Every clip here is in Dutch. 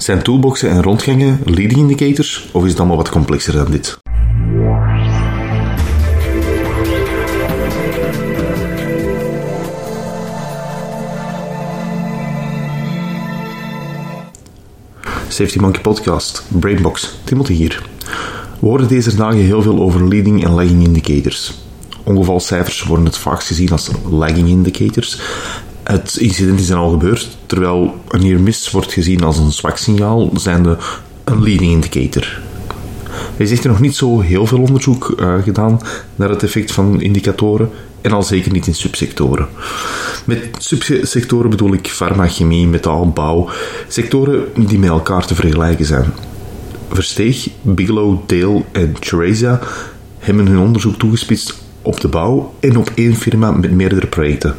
Zijn toolboxen en rondgangen leading indicators of is het allemaal wat complexer dan dit? Safety Monkey Podcast, Brainbox, Timothy hier. We horen deze dagen heel veel over leading en lagging indicators. Ongevalcijfers worden het vaakst gezien als lagging indicators. Het incident is al gebeurd, terwijl een near miss wordt gezien als een zwak signaal, zijnde een leading indicator. Er is echter nog niet zo heel veel onderzoek uh, gedaan naar het effect van indicatoren en al zeker niet in subsectoren. Met subsectoren bedoel ik farma, chemie, metaal, bouw, sectoren die met elkaar te vergelijken zijn. Versteeg, Bigelow, Dale en Theresa hebben hun onderzoek toegespitst op de bouw en op één firma met meerdere projecten.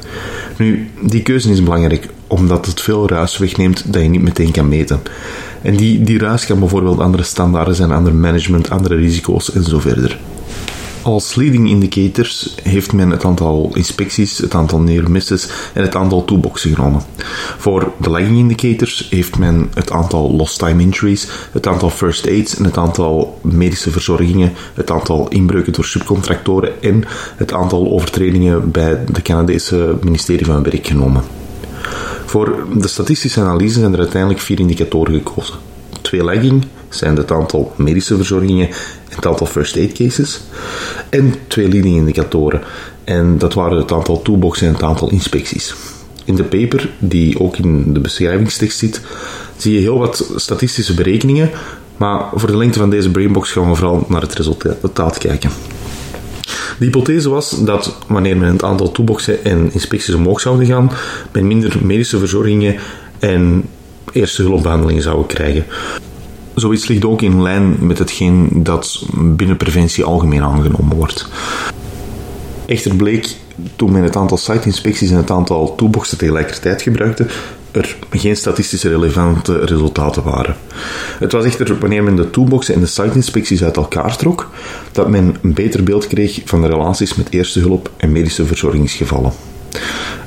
Nu, die keuze is belangrijk omdat het veel ruis wegneemt dat je niet meteen kan meten. En die, die ruis kan bijvoorbeeld andere standaarden zijn, ander management, andere risico's en zo verder. Als leading indicators heeft men het aantal inspecties, het aantal near misses en het aantal toolboxen genomen. Voor de lagging indicators heeft men het aantal lost time injuries, het aantal first aids en het aantal medische verzorgingen, het aantal inbreuken door subcontractoren en het aantal overtredingen bij de Canadese ministerie van Werk genomen. Voor de statistische analyse zijn er uiteindelijk vier indicatoren gekozen. Twee lagging zijn het aantal medische verzorgingen en het aantal first aid cases. En twee leading indicatoren. En dat waren het aantal toolboxen en het aantal inspecties. In de paper, die ook in de beschrijvingstekst zit, zie je heel wat statistische berekeningen. Maar voor de lengte van deze brainbox gaan we vooral naar het resultaat kijken. De hypothese was dat wanneer men het aantal toolboxen en inspecties omhoog zouden gaan, men minder medische verzorgingen en eerste hulpbehandelingen zouden krijgen. Zoiets ligt ook in lijn met hetgeen dat binnen preventie algemeen aangenomen wordt. Echter bleek toen men het aantal site-inspecties en het aantal toolboxen tegelijkertijd gebruikte, er geen statistische relevante resultaten waren. Het was echter wanneer men de toolboxen en de site-inspecties uit elkaar trok, dat men een beter beeld kreeg van de relaties met eerste hulp en medische verzorgingsgevallen.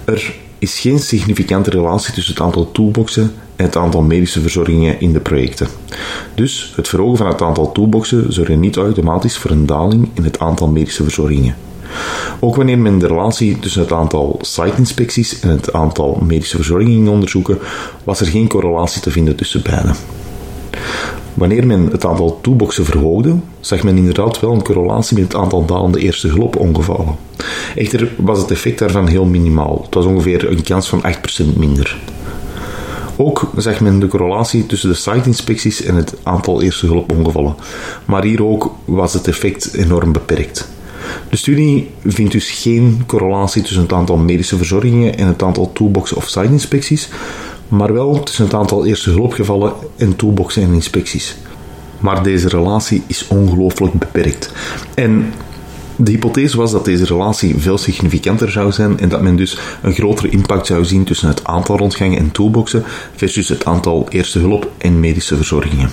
Er is geen significante relatie tussen het aantal toolboxen en het aantal medische verzorgingen in de projecten. Dus het verhogen van het aantal toolboxen zorgt niet automatisch voor een daling in het aantal medische verzorgingen. Ook wanneer men de relatie tussen het aantal site-inspecties en het aantal medische verzorgingen onderzoeken, was er geen correlatie te vinden tussen beide. Wanneer men het aantal toolboxen verhoogde, zag men inderdaad wel een correlatie met het aantal dalende eerste hulpongevallen. Echter was het effect daarvan heel minimaal. Het was ongeveer een kans van 8% minder. Ook zag men de correlatie tussen de site-inspecties en het aantal eerste hulpongevallen. Maar hier ook was het effect enorm beperkt. De studie vindt dus geen correlatie tussen het aantal medische verzorgingen en het aantal toolboxen of site-inspecties, maar wel tussen het aantal eerste hulpgevallen en toolboxen en inspecties. Maar deze relatie is ongelooflijk beperkt. En de hypothese was dat deze relatie veel significanter zou zijn en dat men dus een grotere impact zou zien tussen het aantal rondgangen en toolboxen versus het aantal eerste hulp en medische verzorgingen.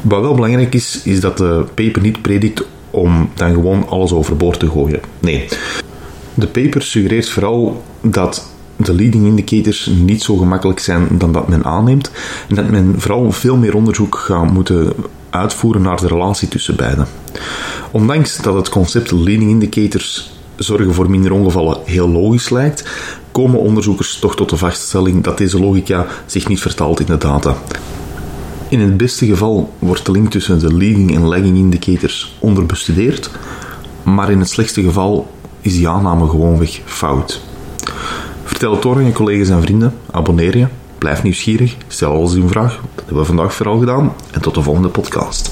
Wat wel belangrijk is, is dat de paper niet predikt om dan gewoon alles overboord te gooien. Nee. De paper suggereert vooral dat de leading indicators niet zo gemakkelijk zijn dan dat men aanneemt en dat men vooral veel meer onderzoek gaat moeten uitvoeren naar de relatie tussen beiden. Ondanks dat het concept leading indicators zorgen voor minder ongevallen heel logisch lijkt, komen onderzoekers toch tot de vaststelling dat deze logica zich niet vertaalt in de data. In het beste geval wordt de link tussen de leading en lagging indicators onderbestudeerd, maar in het slechtste geval is die aanname gewoonweg fout. Vertel het door aan je collega's en vrienden, abonneer je, blijf nieuwsgierig, stel alles in vraag. Dat hebben we vandaag vooral gedaan en tot de volgende podcast.